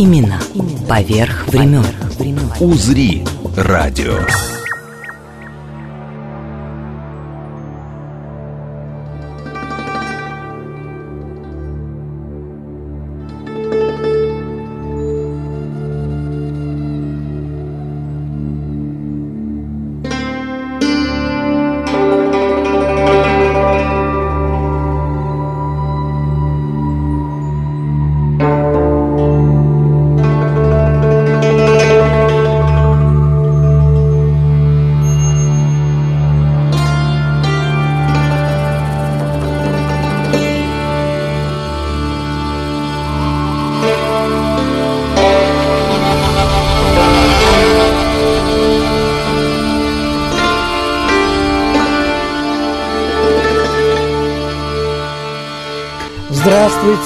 Именно поверх времен. «Узри» радио.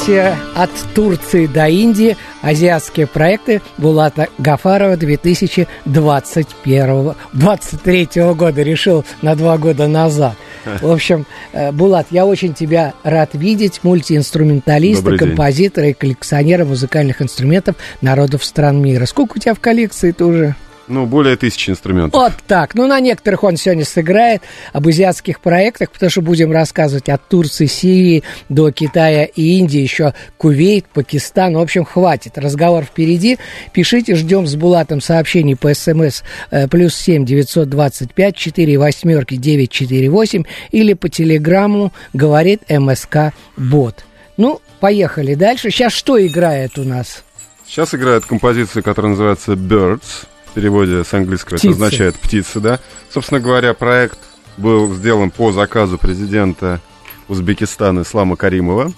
Здравствуйте! От Турции до Индии азиатские проекты Булата Гафарова 2021 23 года решил на два года назад. В общем, э, Булат, я очень тебя рад видеть, мультиинструменталиста, композитора и коллекционера музыкальных инструментов народов стран мира. Сколько у тебя в коллекции-то уже? Ну, более тысячи инструментов. Вот так. Ну, на некоторых он сегодня сыграет об азиатских проектах, потому что будем рассказывать от Турции, Сирии до Китая и Индии, еще Кувейт, Пакистан. В общем, хватит. Разговор впереди. Пишите, ждем с Булатом сообщений по СМС э, плюс семь девятьсот двадцать пять четыре восьмерки девять четыре восемь или по телеграмму говорит МСК Бот. Ну, поехали дальше. Сейчас что играет у нас? Сейчас играет композиция, которая называется Birds. В переводе с английского Птицы. это означает птицы, да. Собственно говоря, проект был сделан по заказу президента Узбекистана Ислама Каримова.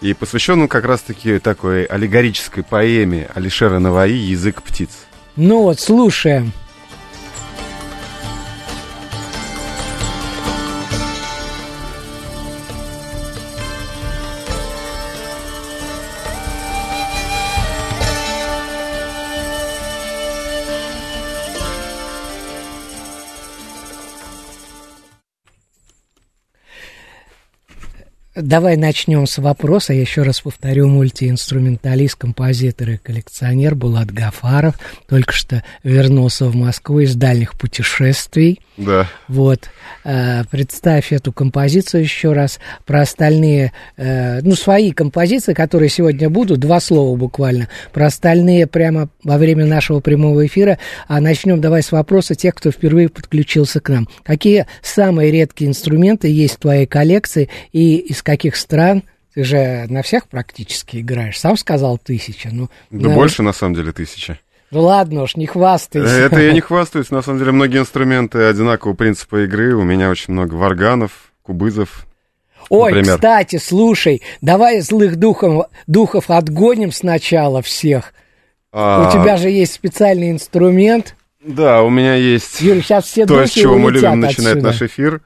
И посвящен он как раз-таки такой аллегорической поэме Алишера Наваи «Язык птиц». Ну вот, слушаем. Давай начнем с вопроса. Я еще раз повторю, мультиинструменталист, композитор и коллекционер Булат Гафаров только что вернулся в Москву из дальних путешествий. Да. Вот, э, представь эту композицию еще раз. Про остальные, э, ну, свои композиции, которые сегодня будут, два слова буквально. Про остальные прямо во время нашего прямого эфира. А начнем давай с вопроса тех, кто впервые подключился к нам. Какие самые редкие инструменты есть в твоей коллекции и из каких стран? Ты же на всех практически играешь. Сам сказал тысяча. Ну, Да на- больше, на самом деле, тысячи. Ну ладно уж, не хвастайся. Это я не хвастаюсь. На самом деле, многие инструменты одинакового принципа игры. У меня очень много варганов, кубызов. Ой, например. кстати, слушай, давай злых духов, духов отгоним сначала всех. А, У тебя же есть специальный инструмент. Да, у меня есть Юль, сейчас все то, с чего мы любим начинать отсюда. наш эфир.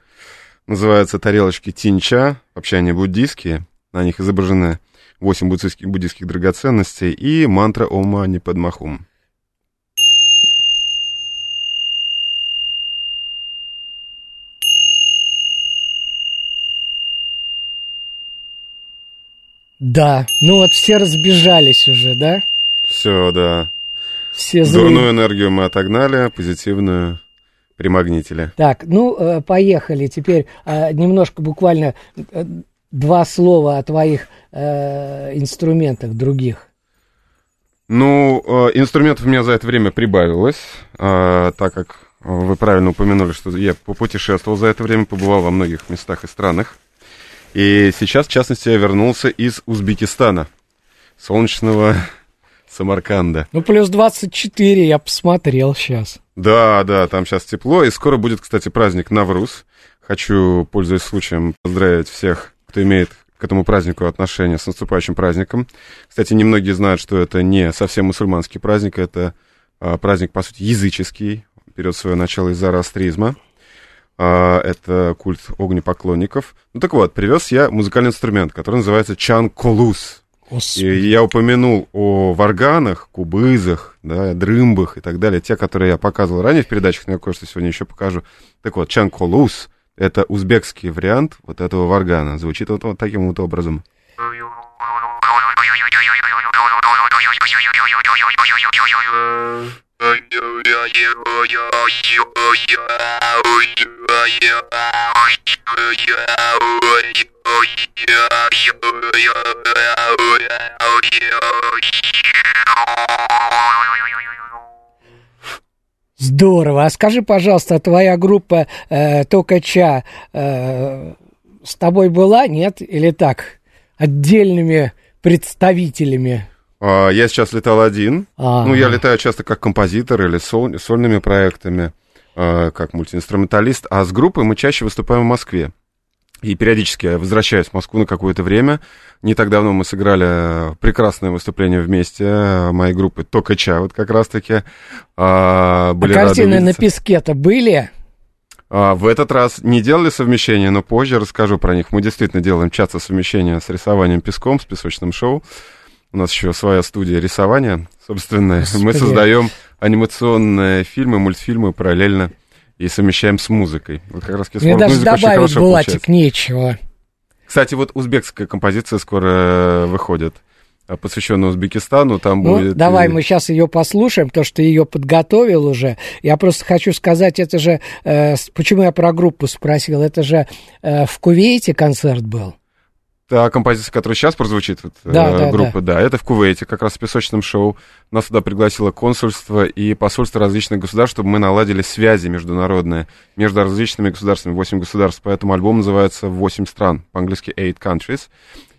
Называются тарелочки тинча. Вообще они буддийские. На них изображены 8 буддийских, буддийских драгоценностей и мантра Ома Непадмахум. Да, ну вот все разбежались уже, да? Все, да. Все злые. Дурную энергию мы отогнали, позитивную примагнитили. Так, ну, э, поехали. Теперь э, немножко буквально э, два слова о твоих инструментах других. Ну, инструментов у меня за это время прибавилось, так как вы правильно упомянули, что я попутешествовал за это время, побывал во многих местах и странах. И сейчас, в частности, я вернулся из Узбекистана, солнечного Самарканда. Ну, плюс 24, я посмотрел сейчас. Да, да, там сейчас тепло, и скоро будет, кстати, праздник Навруз. Хочу, пользуясь случаем, поздравить всех, кто имеет к этому празднику отношение с наступающим праздником. Кстати, немногие знают, что это не совсем мусульманский праздник, это а, праздник, по сути, языческий, берет свое начало из зороастризма. А, это культ огнепоклонников. Ну так вот, привез я музыкальный инструмент, который называется чан-колус. И я упомянул о варганах, кубызах, да, дрымбах и так далее, те, которые я показывал ранее в передачах, но я кое-что сегодня еще покажу. Так вот, чан-колус — это узбекский вариант вот этого варгана. Звучит вот, вот таким вот образом. Здорово. А скажи, пожалуйста, твоя группа э, Токача э, с тобой была, нет? Или так? Отдельными представителями? А, я сейчас летал один. А-а-а. Ну, я летаю часто как композитор или соль, сольными проектами, э, как мультиинструменталист. А с группой мы чаще выступаем в Москве. И периодически я возвращаюсь в Москву на какое-то время. Не так давно мы сыграли прекрасное выступление вместе э, моей группы Токача, вот как раз-таки. А, были а картины на песке-то были? А, в этот раз не делали совмещение, но позже расскажу про них. Мы действительно делаем часто совмещение с рисованием песком, с песочным шоу. У нас еще своя студия рисования собственная. Господи. Мы создаем анимационные фильмы, мультфильмы параллельно и совмещаем с музыкой. Вот как раз Мне даже добавить, Булатик, нечего. Кстати, вот узбекская композиция скоро э, выходит э, посвященная Узбекистану, там ну, будет... давай мы сейчас ее послушаем, то, что ты ее подготовил уже. Я просто хочу сказать, это же... Э, почему я про группу спросил? Это же э, в Кувейте концерт был. Та композиция, которая сейчас прозвучит, вот, да, э, да, группа, да. да, это в Кувейте, как раз в песочном шоу. Нас туда пригласило консульство и посольство различных государств, чтобы мы наладили связи международные между различными государствами, 8 государств. Поэтому альбом называется «8 стран», по-английски «Eight Countries».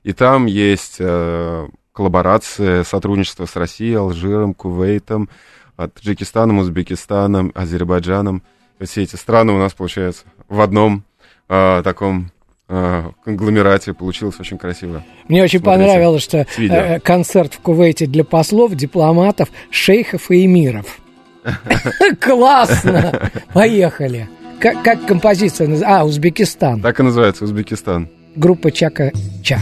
И там есть э, коллаборации, сотрудничество с Россией, Алжиром, Кувейтом, Таджикистаном, Узбекистаном, Азербайджаном. Все эти страны у нас, получается, в одном э, таком э, конгломерате. Получилось очень красиво. Мне очень Смотрите. понравилось, что э, концерт в Кувейте для послов, дипломатов, шейхов и эмиров. Классно! Поехали! Как, как композиция? А, Узбекистан. Так и называется, Узбекистан. Группа Чака-Ча.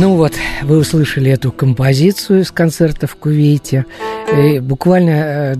Ну вот, вы услышали эту композицию с концерта в Кувейте. И буквально э,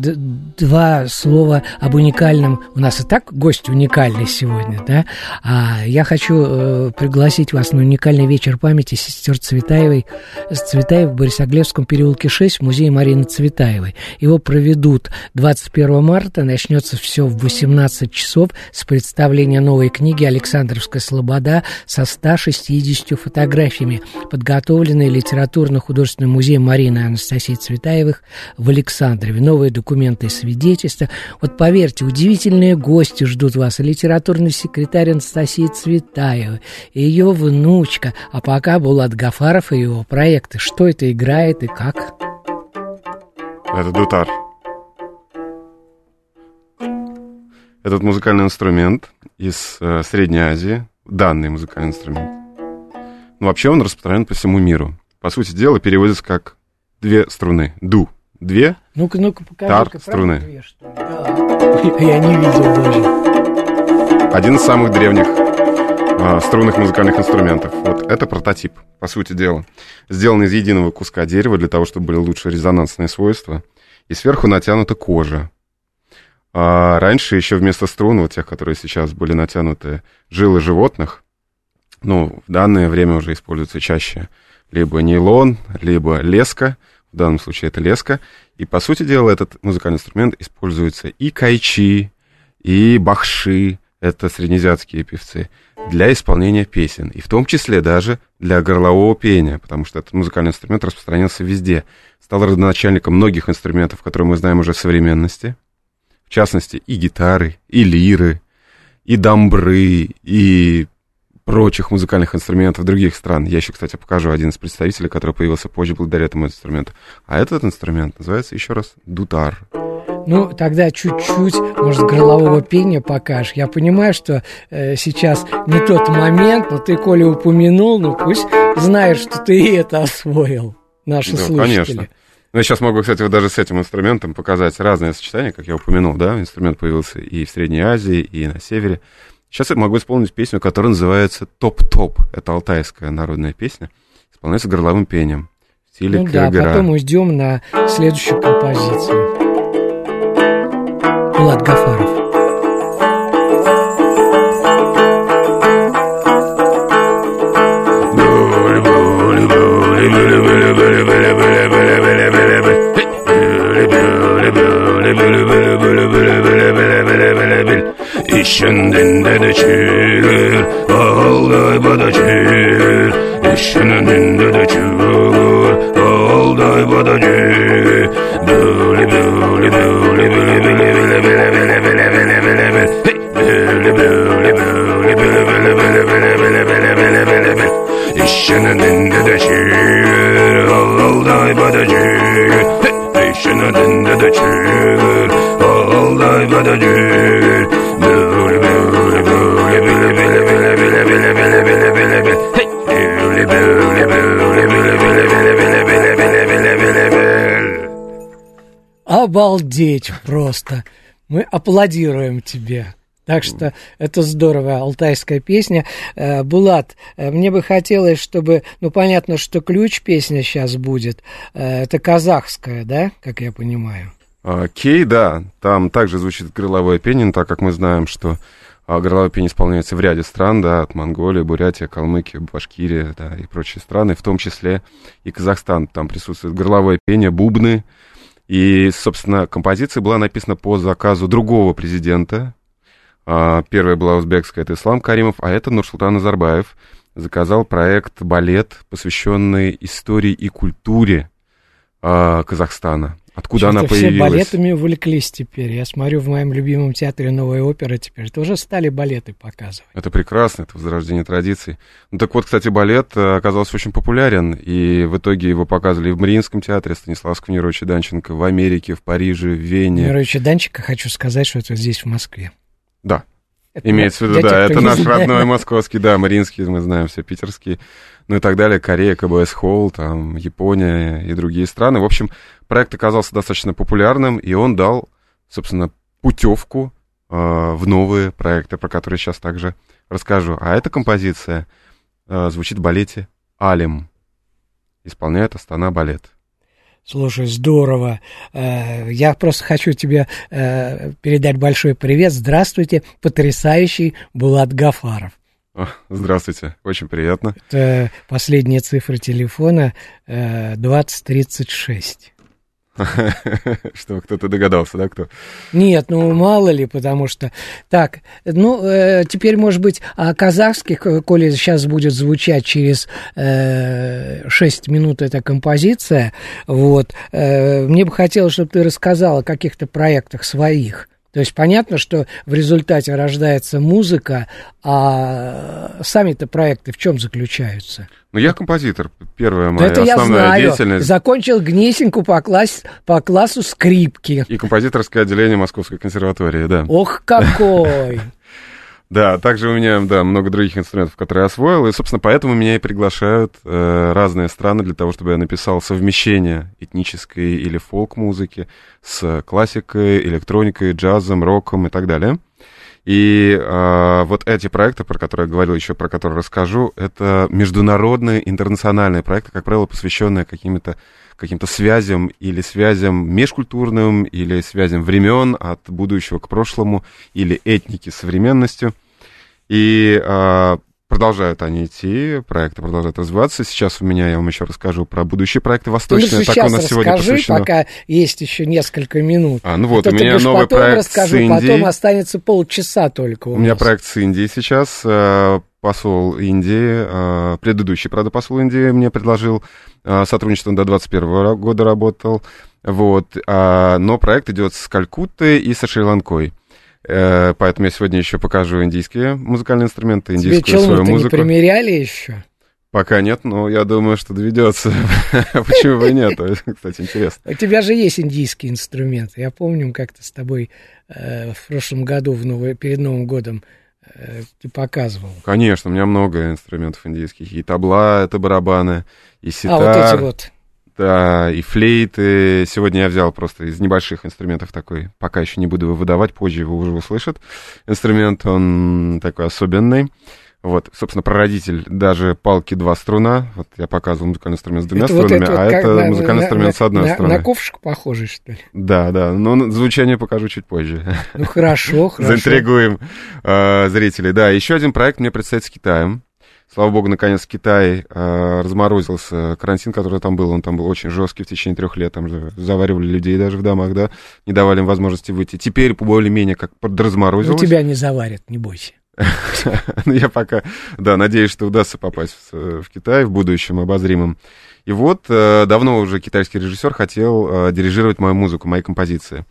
два слова об уникальном. У нас и так гость уникальный сегодня, да? А я хочу э, пригласить вас на уникальный вечер памяти сестер Цветаевой, Цветаев в Борисоглебском переулке 6 в музее Марины Цветаевой. Его проведут 21 марта, начнется все в 18 часов с представления новой книги «Александровская слобода» со 160 фотографиями подготовленные литературно-художественным музеем Марины Анастасии Цветаевых в Александрове. Новые документы и свидетельства. Вот поверьте, удивительные гости ждут вас. литературный секретарь Анастасии Цветаева, ее внучка. А пока Булат Гафаров и его проекты. Что это играет и как? Это дутар. Этот музыкальный инструмент из э, Средней Азии, данный музыкальный инструмент, но вообще он распространен по всему миру. По сути дела, переводится как две струны. Ду. Две. Ну-ка, ну-ка, покажи. Тар, струны. Две, что ли? Да. Я не видел даже. Один из самых древних э, струнных музыкальных инструментов. Вот это прототип, по сути дела. Сделан из единого куска дерева для того, чтобы были лучше резонансные свойства. И сверху натянута кожа. А раньше еще вместо струн, вот тех, которые сейчас были натянуты, жилы животных, ну, в данное время уже используется чаще либо нейлон, либо леска, в данном случае это леска, и, по сути дела, этот музыкальный инструмент используется и кайчи, и бахши, это среднеазиатские певцы, для исполнения песен, и в том числе даже для горлового пения, потому что этот музыкальный инструмент распространился везде, стал родоначальником многих инструментов, которые мы знаем уже в современности, в частности, и гитары, и лиры, и дамбры, и прочих музыкальных инструментов других стран. Я еще, кстати, покажу один из представителей, который появился позже благодаря этому инструменту. А этот инструмент называется еще раз дутар. Ну, тогда чуть-чуть, может, горлового пения покажешь. Я понимаю, что э, сейчас не тот момент, но ты, Коля, упомянул, ну пусть знает, что ты это освоил, наши да, слушатели. конечно. Ну, я сейчас могу, кстати, вот даже с этим инструментом показать разные сочетания, как я упомянул, да, инструмент появился и в Средней Азии, и на севере. Сейчас я могу исполнить песню, которая называется «Топ-топ». Это алтайская народная песня. Исполняется горловым пением. В стиле ну да, потом уйдем на следующую композицию. Влад Гафаров. İşininde de çiğir Al dayba da çiğir İşininde de çiğir Al dayba da çiğir Böyle böyle böyle böyle böyle böyle böyle böyle böyle böyle böyle böyle Böyle böyle böyle böyle böyle böyle böyle böyle böyle böyle böyle böyle İşininde de çiğir Al dayba da çiğir İşininde de çiğir Al dayba da çiğir Обалдеть просто. Мы аплодируем тебе. Так что это здорово, алтайская песня. Э, Булат, э, мне бы хотелось, чтобы, ну, понятно, что ключ песня сейчас будет. Э, это казахская, да, как я понимаю? А, кей, да, там также звучит горловое пение, так как мы знаем, что а, горловое пение исполняется в ряде стран, да, от Монголии, Бурятия, Калмыкии, Башкирия, да, и прочие страны, в том числе и Казахстан. Там присутствует горловое пение, бубны, и, собственно, композиция была написана по заказу другого президента. А, первая была узбекская, это Ислам Каримов, а это Нурсултан Назарбаев. Заказал проект «Балет», посвященный истории и культуре а, Казахстана. Откуда она появилась? Все балетами увлеклись теперь. Я смотрю, в моем любимом театре новая опера теперь тоже стали балеты показывать. Это прекрасно, это возрождение традиций. Ну так вот, кстати, балет э, оказался очень популярен, и в итоге его показывали и в Мариинском театре Станиславского Неровича Данченко, в Америке, в Париже, в Вене. Неровича Данченко, хочу сказать, что это здесь, в Москве. Да, это Имеется в виду, да, это наш знает. родной московский, да, Мариинский, мы знаем все, питерский, ну и так далее, Корея, КБС Холл, там, Япония и другие страны. В общем, проект оказался достаточно популярным, и он дал, собственно, путевку э, в новые проекты, про которые сейчас также расскажу. А эта композиция э, звучит в балете «Алим». исполняет Астана балет. Слушай, здорово. Э, Я просто хочу тебе э, передать большой привет. Здравствуйте, потрясающий Булат Гафаров. О, Здравствуйте, очень приятно. Это последняя цифра телефона э, 2036. Что кто-то догадался, да, кто? Нет, ну мало ли, потому что... Так, ну, э, теперь, может быть, о казахских, э, коли сейчас будет звучать через э, 6 минут эта композиция, вот, э, мне бы хотелось, чтобы ты рассказал о каких-то проектах своих. То есть понятно, что в результате рождается музыка, а сами-то проекты в чем заключаются? Ну, я композитор. Первая Да моя это я основная знаю. деятельность. Закончил Гнесинку по, класс, по классу скрипки. И композиторское отделение Московской консерватории, да. Ох, какой! Да, также у меня, да, много других инструментов, которые я освоил, и, собственно, поэтому меня и приглашают э, разные страны для того, чтобы я написал совмещение этнической или фолк-музыки с классикой, электроникой, джазом, роком и так далее. И э, вот эти проекты, про которые я говорил, еще про которые расскажу, это международные, интернациональные проекты, как правило, посвященные каким-то каким-то связям или связям межкультурным, или связям времен от будущего к прошлому, или этники с современностью. И а, продолжают они идти, проекты продолжают развиваться. Сейчас у меня, я вам еще расскажу про будущие проекты Ну, восточные. сейчас так у нас сегодня посвящено. пока есть еще несколько минут. А, ну вот, то у меня новый потом проект расскажу, с Индией. потом останется полчаса только у, У меня нас. проект с Индией сейчас. э, Посол Индии, э, предыдущий, правда, посол Индии мне предложил э, сотрудничество, до 21 года работал. Вот, а, но проект идет с Калькуттой и со Шри-Ланкой. Э, Поэтому я сегодня еще покажу индийские музыкальные инструменты, Тебе индийскую свою челну-то не музыку. примеряли еще? Пока нет, но я думаю, что доведется. Почему бы и нет? Кстати, интересно. У тебя же есть индийские инструменты. Я помню, как-то с тобой э, в прошлом году, в новый, перед Новым годом, э, ты показывал. Конечно, у меня много инструментов индийских. И табла, это барабаны, и А, ситар. вот эти вот. Да, и флейты. Сегодня я взял просто из небольших инструментов такой, пока еще не буду его выдавать, позже его уже услышат. Инструмент, он такой особенный. Вот, собственно, прародитель даже палки два струна. Вот я показывал музыкальный инструмент с двумя Это вот струнами, это вот а это на- музыкальный на- инструмент на- с одной на, струны. На ковшик похожий, что ли? Да, да, но звучание покажу чуть позже. Ну, хорошо, хорошо. Заинтригуем э, зрителей. Да, еще один проект мне предстоит с Китаем. Слава богу, наконец Китай э, разморозился. Карантин, который там был, он там был очень жесткий в течение трех лет. Там же заваривали людей даже в домах, да, не давали им возможности выйти. Теперь более-менее как Ну, подразморозилось. тебя не заварят, не бойся. Ну, я пока, да, надеюсь, что удастся попасть в, в Китай в будущем обозримом. И вот э, давно уже китайский режиссер хотел э, дирижировать мою музыку, мои композиции.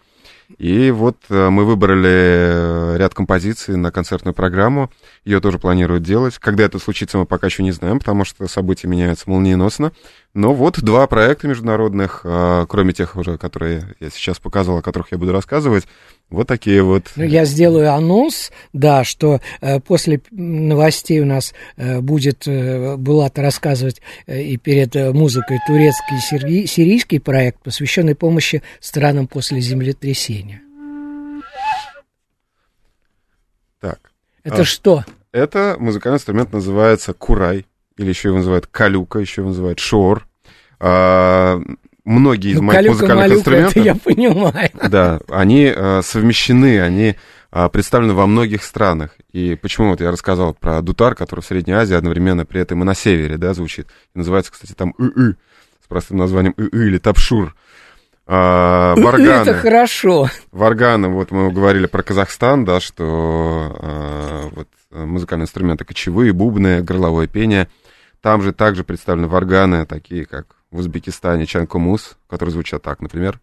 И вот э, мы выбрали э, ряд композиций на концертную программу. Ее тоже планируют делать. Когда это случится, мы пока еще не знаем, потому что события меняются молниеносно. Но вот два проекта международных, э, кроме тех уже, которые я сейчас показывал, о которых я буду рассказывать. Вот такие вот. Ну, я сделаю анонс, да, что э, после новостей у нас э, будет э, Булат рассказывать э, и перед э, музыкой турецкий сири- сирийский проект, посвященный помощи странам после землетрясения. Так. Это А. что? Это музыкальный инструмент называется курай, или еще его называют калюка, еще его называют шор. А, многие из Ну, моих музыкальных инструментов, я понимаю. да, они а, совмещены, они а, представлены во многих странах. И почему вот я рассказал про дутар, который в Средней Азии одновременно при этом и на севере, да, звучит. И называется, кстати, там ы с простым названием ы или тапшур. А, варганы. Это хорошо. Варганы, вот мы говорили про Казахстан, да, что э, вот э, музыкальные инструменты кочевые, бубны, горловое пение. Там же также представлены варганы, такие как в Узбекистане чанкомус, которые звучат так, например.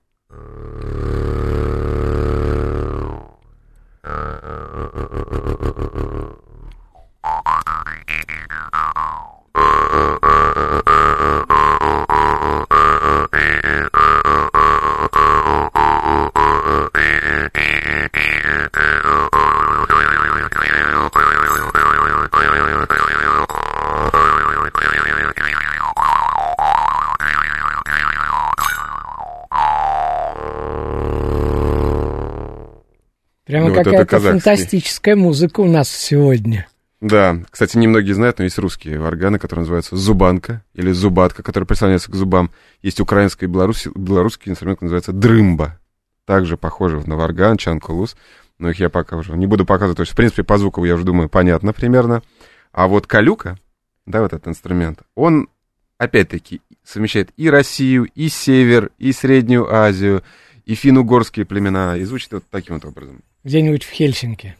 Прямо Ну, вот какая-то казахский. фантастическая музыка у нас сегодня. Да, кстати, немногие знают, но есть русские варганы, которые называются зубанка или зубатка, которые прислоняются к зубам. Есть украинский и белорус... белорусский инструмент, называется дрымба. Также похожи на варган, чанкулус, но их я покажу. Не буду показывать, то есть, в принципе, по звуку, я уже думаю, понятно примерно. А вот калюка, да, вот этот инструмент, он, опять-таки, совмещает и Россию, и Север, и Среднюю Азию, и финно-угорские племена, и звучит вот таким вот образом. Где-нибудь в Хельсинки.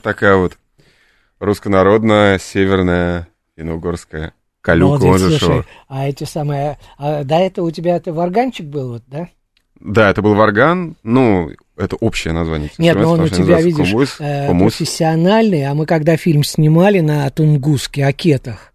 Вот такая вот руссконародная, северная, финно-угорская калюка, Молодец, он же слушай, шо. а эти самые... а до этого у тебя это варганчик был, вот, да? Да, это был варган, ну, это общее название. Нет, но он у тебя, видишь, называется э, хумус. профессиональный, а мы когда фильм снимали на Тунгуске, Акетах,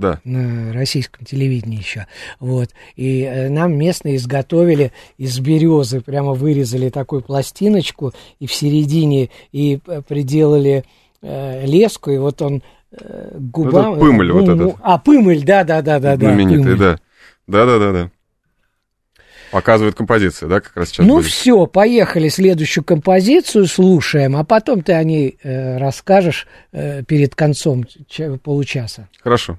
Да, на российском телевидении еще, вот, и э, нам местные изготовили из березы, прямо вырезали такую пластиночку, и в середине, и п- приделали э, леску, и вот он э, губам... этот пымыль вот этот. А, пымыль, да-да-да-да. знаменитый, да. Да-да-да-да. Показывает композиция, да, как раз сейчас Ну будет. все, поехали следующую композицию слушаем, а потом ты о ней э, расскажешь э, перед концом получаса. Хорошо.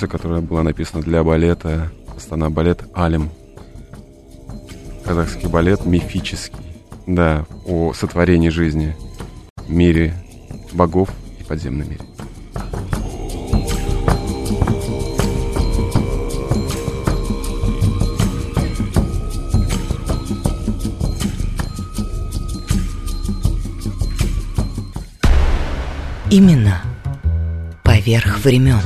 композиция, которая была написана для балета Астана балет Алим. Казахский балет мифический. Да, о сотворении жизни, мире богов и подземном мире. Именно поверх времен.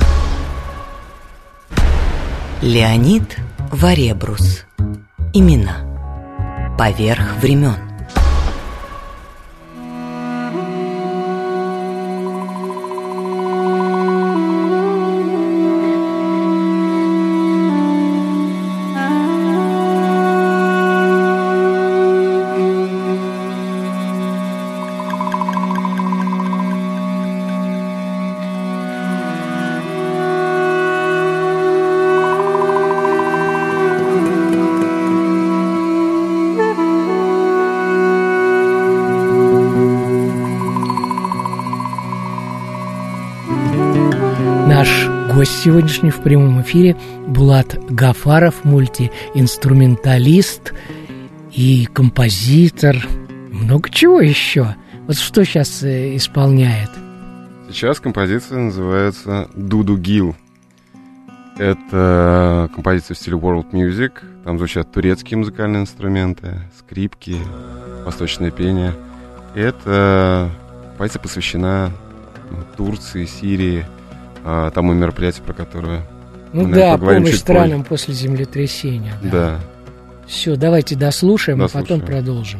Леонид Варебрус. Имена поверх времен. Сегодняшний в прямом эфире Булат Гафаров, мультиинструменталист и композитор, много чего еще. Вот что сейчас э, исполняет? Сейчас композиция называется «Дуду Гил». Это композиция в стиле world music. Там звучат турецкие музыкальные инструменты, скрипки, восточное пение. И эта композиция посвящена ну, Турции, Сирии, а, тому мероприятию, про которое ну мы, наверное, да, поговорим помощь чуть странам позже. после землетрясения. Да. Да. Все, давайте дослушаем, а потом Дослушаем. продолжим.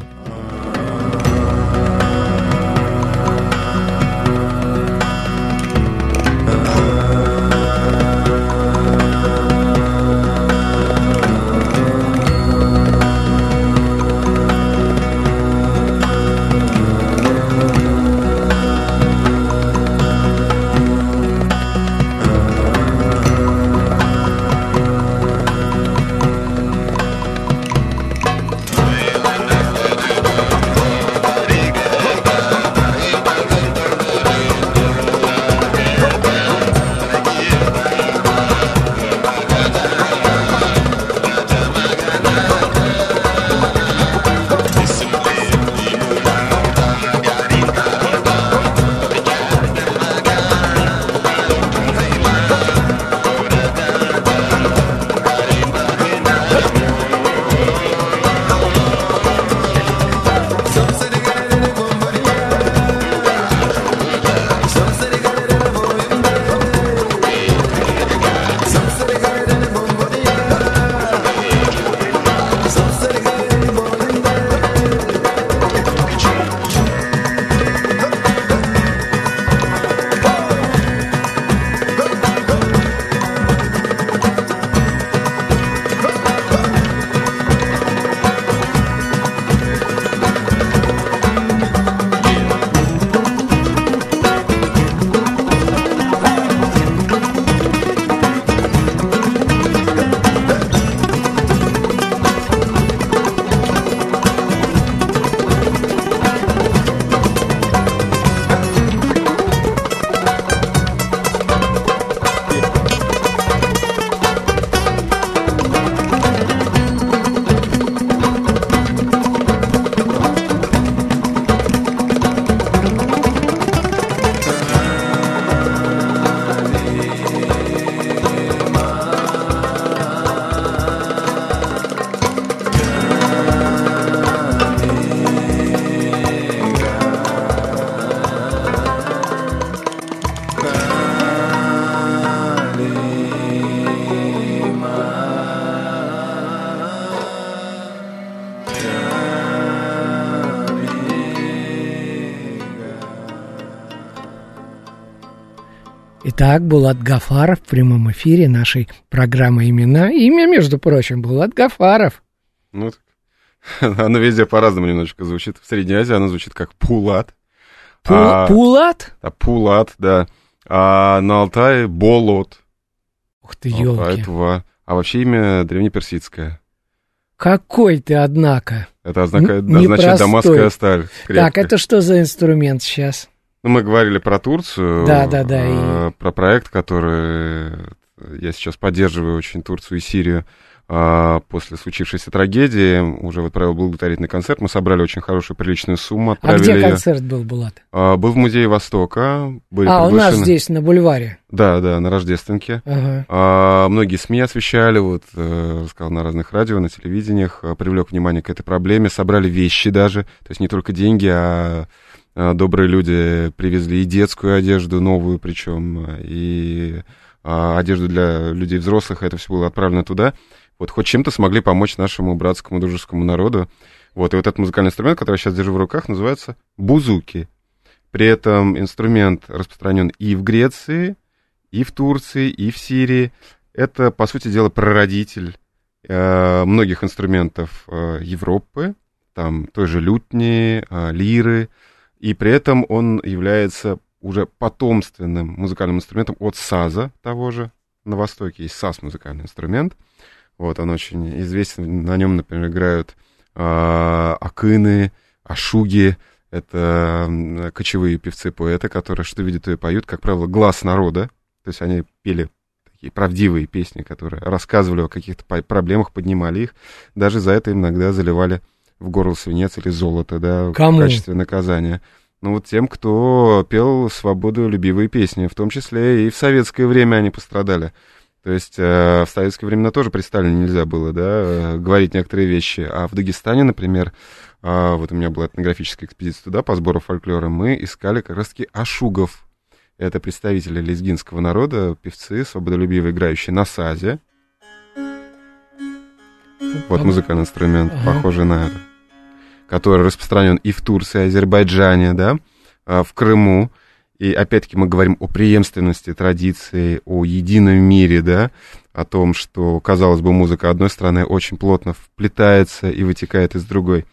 Итак, Булат Гафаров в прямом эфире нашей программы «Имена». Имя, между прочим, Булат Гафаров. Ну, так. оно везде по-разному немножечко звучит. В Средней Азии оно звучит как Пулат. Пу- А, Пулат? а, Пулат, да. А на Алтае Болот. Ух ты, Алтай, елки. Тува. А вообще имя древнеперсидское. Какой ты, однако. Это означает, Н- непростой. означает дамасская сталь. Так, крепкая. это что за инструмент сейчас? Ну, мы говорили про Турцию. Да, да, да, э, Про проект, который я сейчас поддерживаю очень Турцию и Сирию. а, После случившейся трагедии уже вот провел благотворительный концерт. Мы собрали очень хорошую, приличную сумму. А Отправили где её. концерт был, Булат? А, Был в Музее Востока. Были А, у нас приглашены- здесь, на бульваре. Да, да, на Рождественке. Ага. А, многие СМИ освещали, вот, э, рассказал на разных радио, на телевидениях, э, привлек внимание к этой проблеме, собрали вещи даже, то есть не только деньги, а, а добрые люди привезли и детскую одежду, новую причем, и а, одежду для людей взрослых, это все было отправлено туда. Вот хоть чем-то смогли помочь нашему братскому дружескому народу. Вот, и вот этот музыкальный инструмент, который я сейчас держу в руках, называется бузуки. При этом инструмент распространен и в Греции, и в Турции, и в Сирии. Это, по сути дела, прародитель э, многих инструментов э, Европы, там той же лютни, э, лиры, и при этом он является уже потомственным музыкальным инструментом от саза того же. На Востоке есть саз музыкальный инструмент. Вот, он очень известен. На нем, например, играют э, акыны, ашуги. Это кочевые певцы-поэты, которые что видят, то и поют. Как правило, глаз народа. То есть они пели такие правдивые песни, которые рассказывали о каких-то проблемах, поднимали их. Даже за это иногда заливали в горло свинец или золото, да, Кому? в качестве наказания. Ну вот тем, кто пел свободолюбивые песни, в том числе и в советское время они пострадали. То есть э, в советское времена тоже при Сталине нельзя было, да, э, говорить некоторые вещи. А в Дагестане, например, э, вот у меня была этнографическая экспедиция туда по сбору фольклора, мы искали как раз-таки ашугов. Это представители лезгинского народа, певцы, свободолюбиво играющие на сазе. Вот музыкальный инструмент, Ага. похожий на это. Который распространен и в Турции, Азербайджане, да, а, в Крыму. И опять-таки мы говорим о преемственности традиции, о едином мире, да, о том, что, казалось бы, музыка одной страны очень плотно вплетается и вытекает из другой.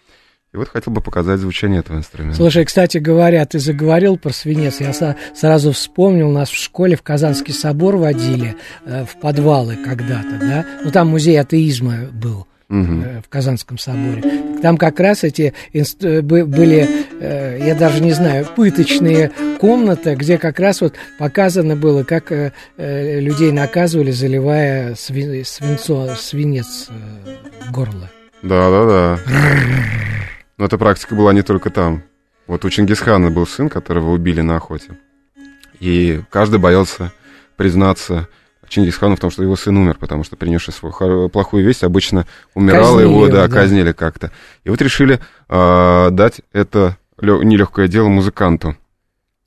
И вот хотел бы показать звучание этого инструмента. Слушай, кстати говоря, ты заговорил про свинец. Я со- сразу вспомнил, нас в школе в Казанский собор водили э, в подвалы когда-то, да? Ну, там музей атеизма был. Э, в Казанском соборе. Там как раз эти инст- э, бы- были, э, я даже не знаю, пыточные комнаты, где как раз вот показано было, как людей наказывали, заливая сви- свинцо, свинец горло. Да, да, да. Но эта практика была не только там. Вот у Чингисхана был сын, которого убили на охоте. И каждый боялся признаться Чингисхану в том, что его сын умер, потому что принесший свою плохую весть обычно умирал, Казнили его, да, да. казнили как-то. И вот решили а, дать это нелегкое дело музыканту.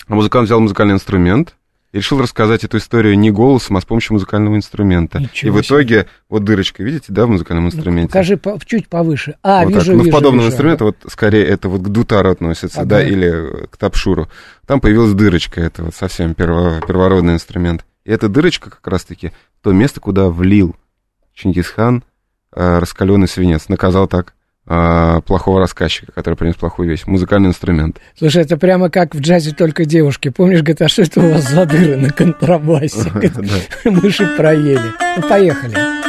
А музыкант взял музыкальный инструмент и решил рассказать эту историю не голосом, а с помощью музыкального инструмента. Ничего и в себе. итоге, вот дырочка, видите, да, в музыкальном Ну, инструменте? покажи по- чуть повыше. А, Вот вижу, так. Ну, вижу, в подобном вижу. инструменте, вот скорее это вот к дутару относится, Ага. да, или э, к тапшуру. Там появилась дырочка, это вот совсем перво- первородный инструмент. И эта дырочка как раз-таки то место, куда влил Чингисхан э, раскаленный свинец. Наказал так э, плохого рассказчика, который принес плохую вещь. Музыкальный инструмент. Слушай, это прямо как в джазе только девушки. Помнишь, говорит, а что это у вас за дыры на контрабасе? Да. Мыши проели. Ну, поехали.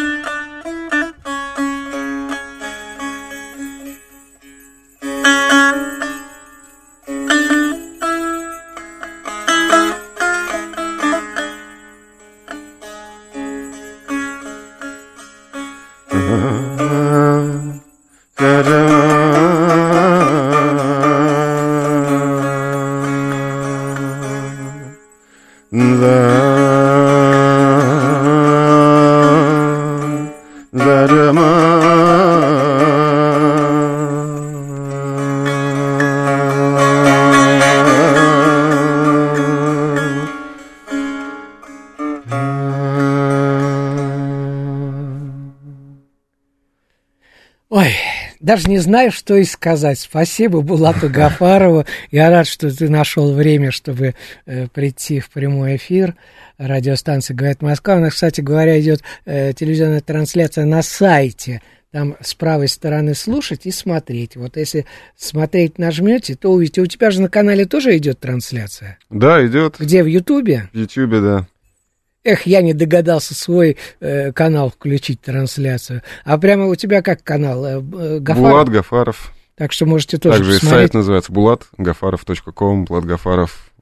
Даже не знаю, что и сказать. Спасибо Булату Гафарову. Я рад, что ты нашел время, чтобы э, прийти в прямой эфир. Радиостанция «Говорит Москва». У нас, кстати говоря, идет э, телевизионная трансляция на сайте. Там с правой стороны слушать и смотреть. Вот если смотреть нажмете, то увидите. У тебя же на канале тоже идет трансляция. Да, идет. Где, в Ютубе? В Ютьюбе, да. Эх, я не догадался свой э, канал включить трансляцию. А прямо у тебя как канал? Э, э, Гафар? Булат Гафаров. Так что можете тоже Также посмотреть. сайт называется Булат Гафаров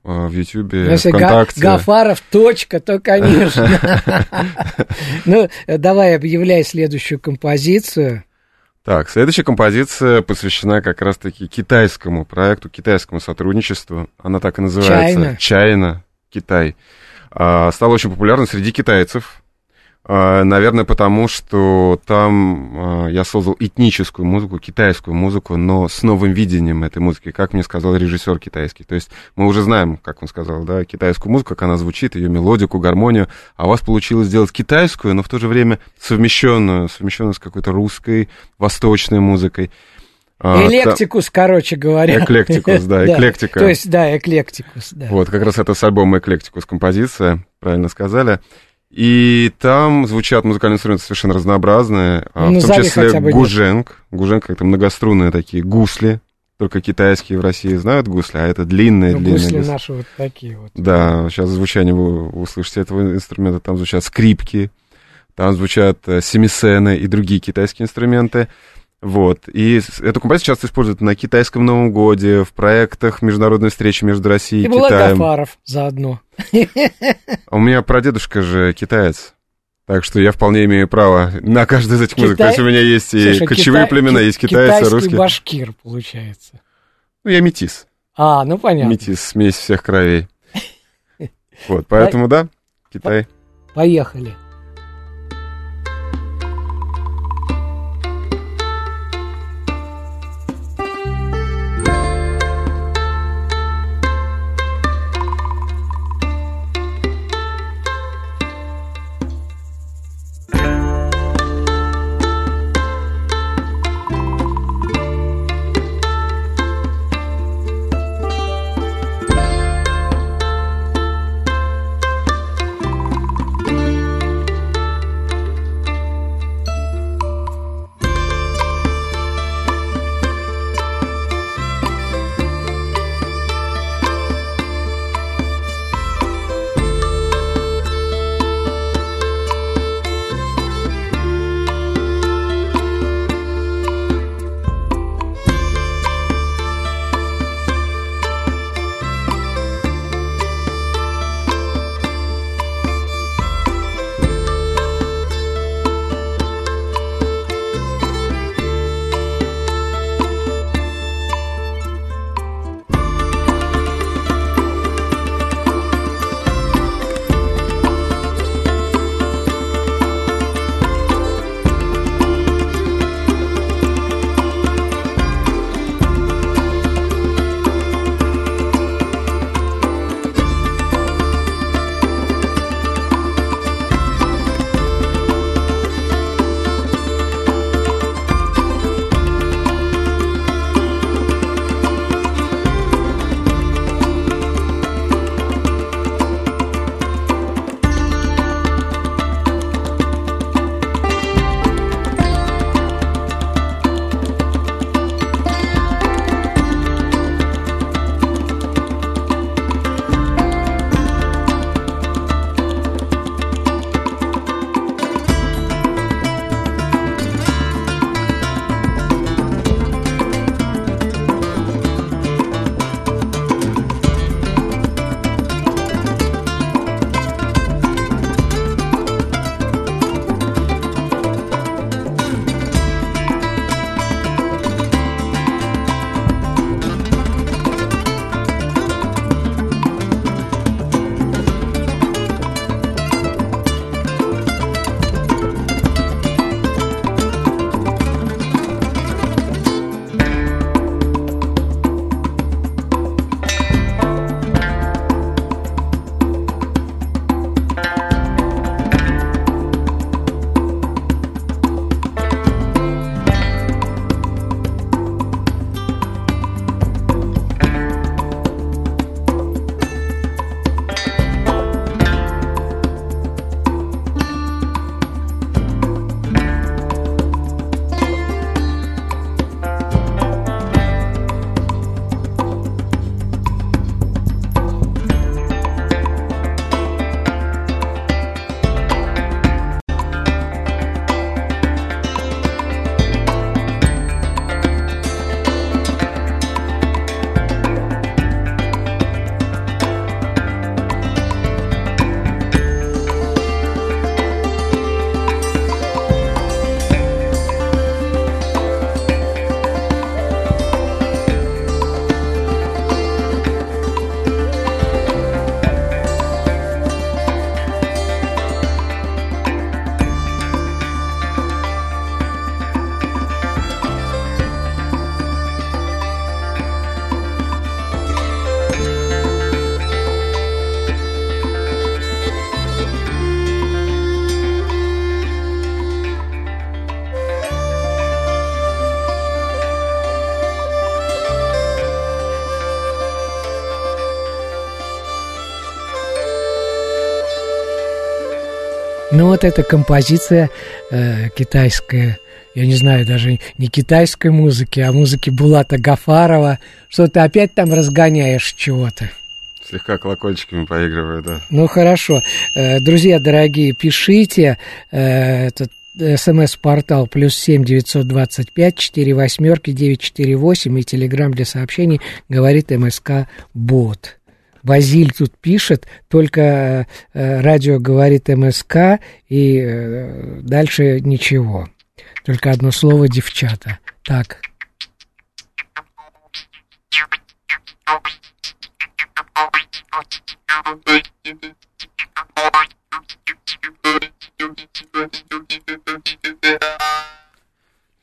э, в Ютьюбе, Ну, Если Га- ВКонтакте. Гафаров точка, то, конечно. Ну, э, давай объявляй следующую композицию. Так, следующая композиция посвящена как раз-таки китайскому проекту, китайскому сотрудничеству. Она так и называется. Чайна. Чайна, Китай. А, Стала очень популярна среди китайцев. А, Наверное, потому что там а, я создал этническую музыку, китайскую музыку, но с новым видением этой музыки, как мне сказал режиссер китайский. То есть мы уже знаем, как он сказал, да, китайскую музыку, как она звучит, ее мелодику, гармонию, а у вас получилось сделать китайскую, но в то же время совмещенную, совмещенную с какой-то русской, восточной музыкой. А, та- Эклектикус, короче говоря. Эклектикус, да, эклектика. То есть, да, эклектикус, да. Вот, как раз это с альбома «Эклектикус» композиция, правильно сказали. И там звучат музыкальные инструменты совершенно разнообразные, а, Ну, в том числе хотя бы гуженг. Гуженг — это многострунные такие гусли, только китайские в России знают гусли, а это длинные, Ну, длинные гусли гусли. наши вот такие вот. Да, сейчас звучание вы услышите этого инструмента, там звучат скрипки, там звучат э, семисены и другие китайские инструменты. Вот. И эту композицию часто используют на китайском Новом Годе, в проектах международной встречи между Россией и, И Булат Китаем. Гафаров заодно. А У меня прадедушка же китаец. Так что я вполне имею право на каждый из этих музык. То Китай- есть у меня есть и Слушай, кочевые кита- племена, есть китайцы, русские. башкир, получается. Ну, я метис. А, ну понятно. Метис, смесь всех кровей. Вот, поэтому да, Китай. Поехали. Вот эта композиция э, китайская, я не знаю, даже не китайской музыки, а музыки Булата Гафарова. Что ты опять там разгоняешь чего-то? Слегка колокольчиками поигрываю, да. Ну хорошо. Э, друзья дорогие, пишите э, этот смс-портал плюс семь девятьсот двадцать пять четыре восьмерки девять четыре восемь и телеграмм для сообщений говорит МСК Бот. Вазиль тут пишет, только э, радио говорит МСК, и э, дальше ничего. Только одно слово «девчата». Так.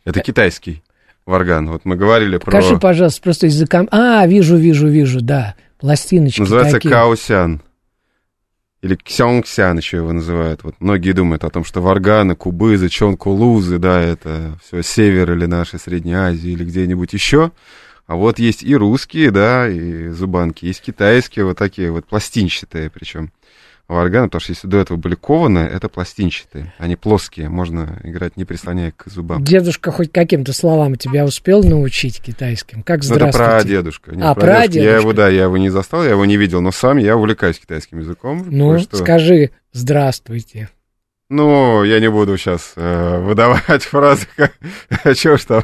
Это китайский варган. Вот мы говорили про... Покажи, пожалуйста, просто языком. А, вижу, вижу, вижу, да. Пластиночки Называется такие. каосян. Или ксёнгсян еще его называют. Вот многие думают о том, что варганы, кубызы, чонкулузы, да, это все север или нашей Средней Азии или где-нибудь еще. А вот есть и русские, да, и зубанки, есть китайские, вот такие вот пластинчатые причем варганы, потому что если до этого были кованые, это пластинчатые, они плоские, можно играть не прислоняя к зубам. Дедушка хоть каким-то словам тебя успел научить китайским? Как Ну, здравствуйте? это про дедушка. А, про Я дедушка. его, да, я его не застал, я его не видел, но сам я увлекаюсь китайским языком. Ну, кое-что. скажи здравствуйте. Ну, я не буду сейчас выдавать фразы, как... чего ж там.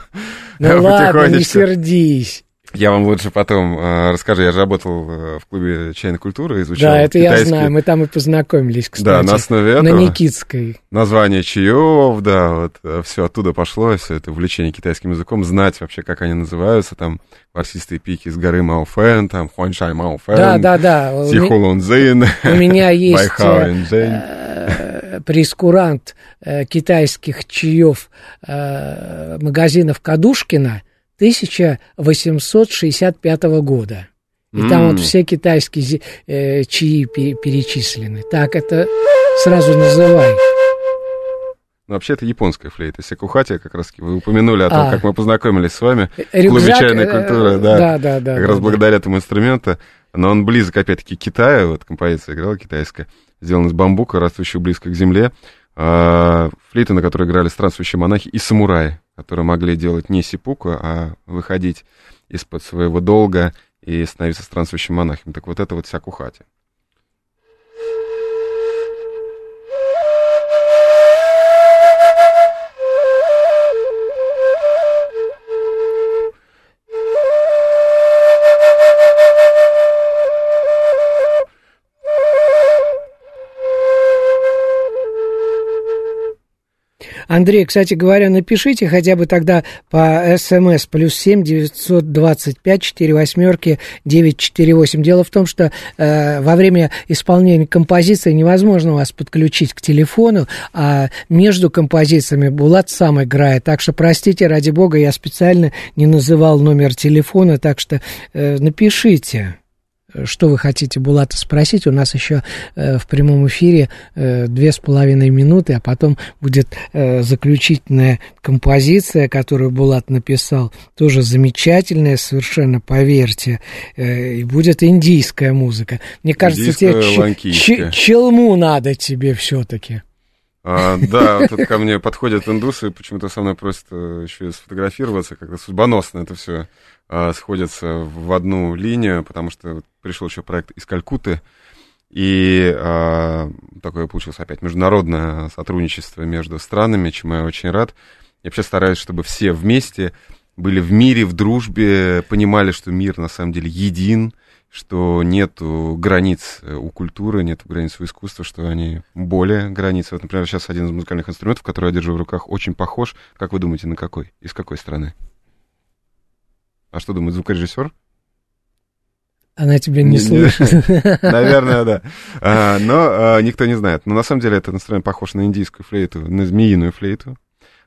Ну ладно, не сердись. Я вам лучше потом э, расскажу. Я же работал э, в клубе чайной культуры, изучал Да, это я китайский. знаю. Мы там и познакомились, кстати. Да, на основе На этого Никитской. название чаев, да, вот все оттуда пошло, все это увлечение китайским языком, знать вообще, как они называются, там, ворсистые пики с горы Маофэн, там, Хуаншань Маофэн, Да, да, да. Сиху Лунцзин, У меня есть э, э, прейскурант э, китайских чаев э, магазинов Кадушкина 1865 года. И там М. вот все китайские э, чаи пе- перечислены. Так, это сразу называй. Ну, вообще, это японская флейта. Секухати, как раз вы упомянули о том, А. как мы познакомились с вами. Рюкзак, клубе чайной э, культуры, да. Да, да, да. как да, раз да. благодаря этому инструменту. Но он близок, опять-таки, к Китаю. Вот композиция играла китайская. Сделан из бамбука, растущего близко к земле. А, флейты, на которой играли странствующие монахи и самураи, которые могли делать не сипуку, а выходить из-под своего долга и становиться странствующим монахом. Так вот это вот сякухати. Андрей, кстати говоря, напишите хотя бы тогда по СМС плюс семь девятьсот двадцать пять четыре восьмерки девять четыре восемь. Дело в том, что э, во время исполнения композиции невозможно вас подключить к телефону, а между композициями Булат сам играет. Так что, простите, ради бога, я специально не называл номер телефона, так что э, напишите. Что вы хотите Булата спросить? У нас еще э, в прямом эфире э, две с половиной минуты, а потом будет э, заключительная композиция, которую Булат написал, тоже замечательная совершенно, поверьте, и будет индийская музыка. Мне кажется, тебе Индийская, ч- челму надо тебе все-таки. А, да, тут ко мне подходят индусы, почему-то со мной просят еще и сфотографироваться, как-то судьбоносно это все сходится в одну линию, потому что пришел еще проект из Калькутты, и а, такое получилось опять международное сотрудничество между странами, чему я очень рад. Я вообще стараюсь, чтобы все вместе были в мире, в дружбе, понимали, что мир на самом деле един, что нету границ э, у культуры, нету границ у искусства, что они более границы. Вот, например, сейчас один из музыкальных инструментов, который я держу в руках, очень похож. Как вы думаете, на какой? Из какой страны? А что думает звукорежиссер? Она тебя не, Не- слышит. Наверное, да. А, но а, никто не знает. Но на самом деле этот инструмент похож на индийскую флейту, на змеиную флейту.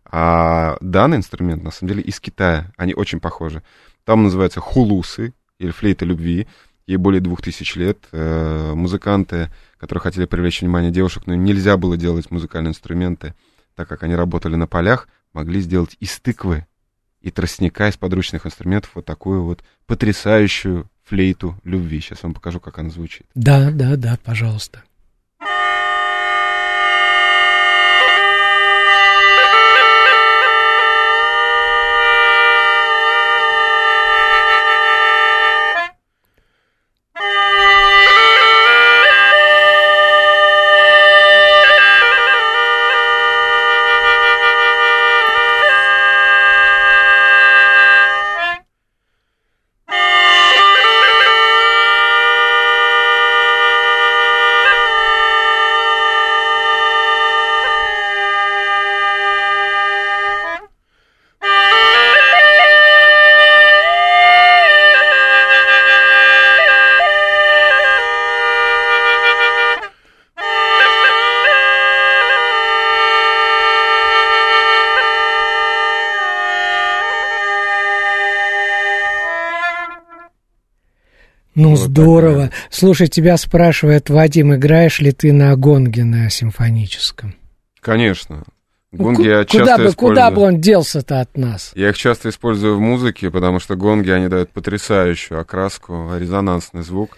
А данный инструмент, на самом деле, из Китая. Они очень похожи. Там называются хулусы, или флейта любви. Ей более двух тысяч лет. Э, музыканты, которые хотели привлечь внимание девушек, но нельзя было делать музыкальные инструменты, так как они работали на полях, могли сделать из тыквы и тростника, из подручных инструментов вот такую вот потрясающую флейту любви. Сейчас вам покажу, как она звучит. Да, да, да, пожалуйста. Здорово. так, Слушай, тебя спрашивает Вадим, играешь ли ты на гонге на симфоническом? Конечно. Ну, Гонги ку- я часто куда, бы, использую. куда бы он делся-то от нас? Я их часто использую в музыке, потому что гонги, они дают потрясающую окраску, резонансный звук.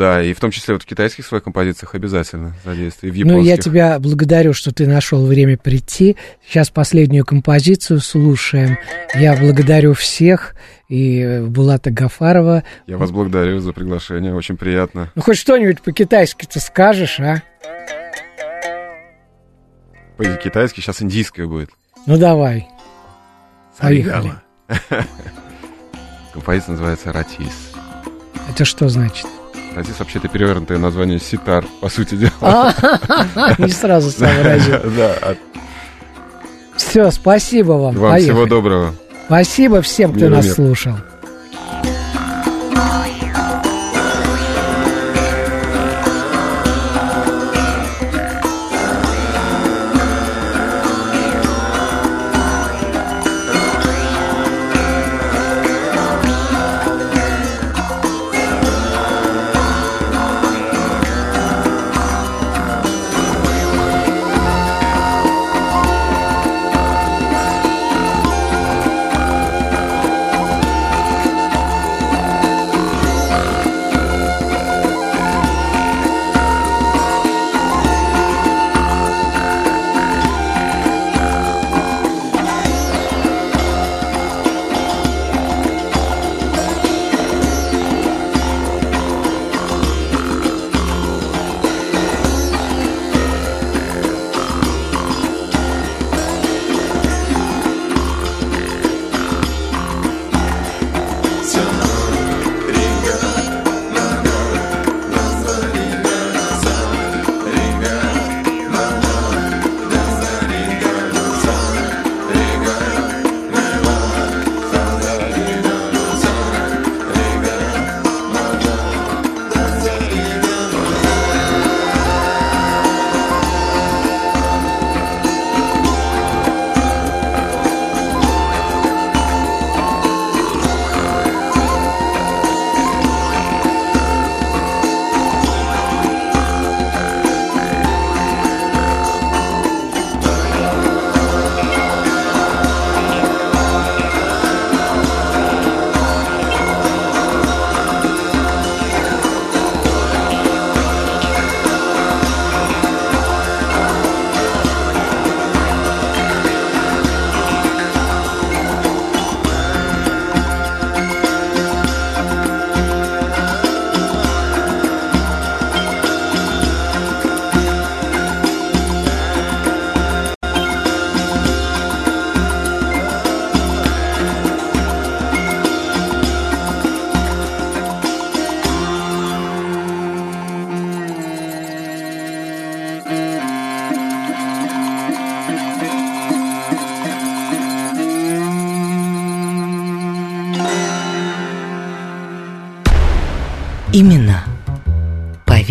Да, и в том числе вот в китайских своих композициях обязательно задействую, и в японских. Ну, я тебя благодарю, что ты нашел время прийти. Сейчас последнюю композицию слушаем. Я благодарю всех. И Булата Гафарова. Я вас благодарю за приглашение, очень приятно. Ну, хоть что-нибудь по-китайски-то скажешь, а? По-китайски сейчас индийское будет. Ну, давай. Поехали. Композиция называется «Ратис». Это что значит? «Ратис» вообще-то перевернутое название ситар, по сути дела. А, Не сразу сообразил. Да, Все, спасибо вам. вам всего доброго. Спасибо всем, кто нас слушал.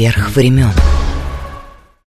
Поверх времен.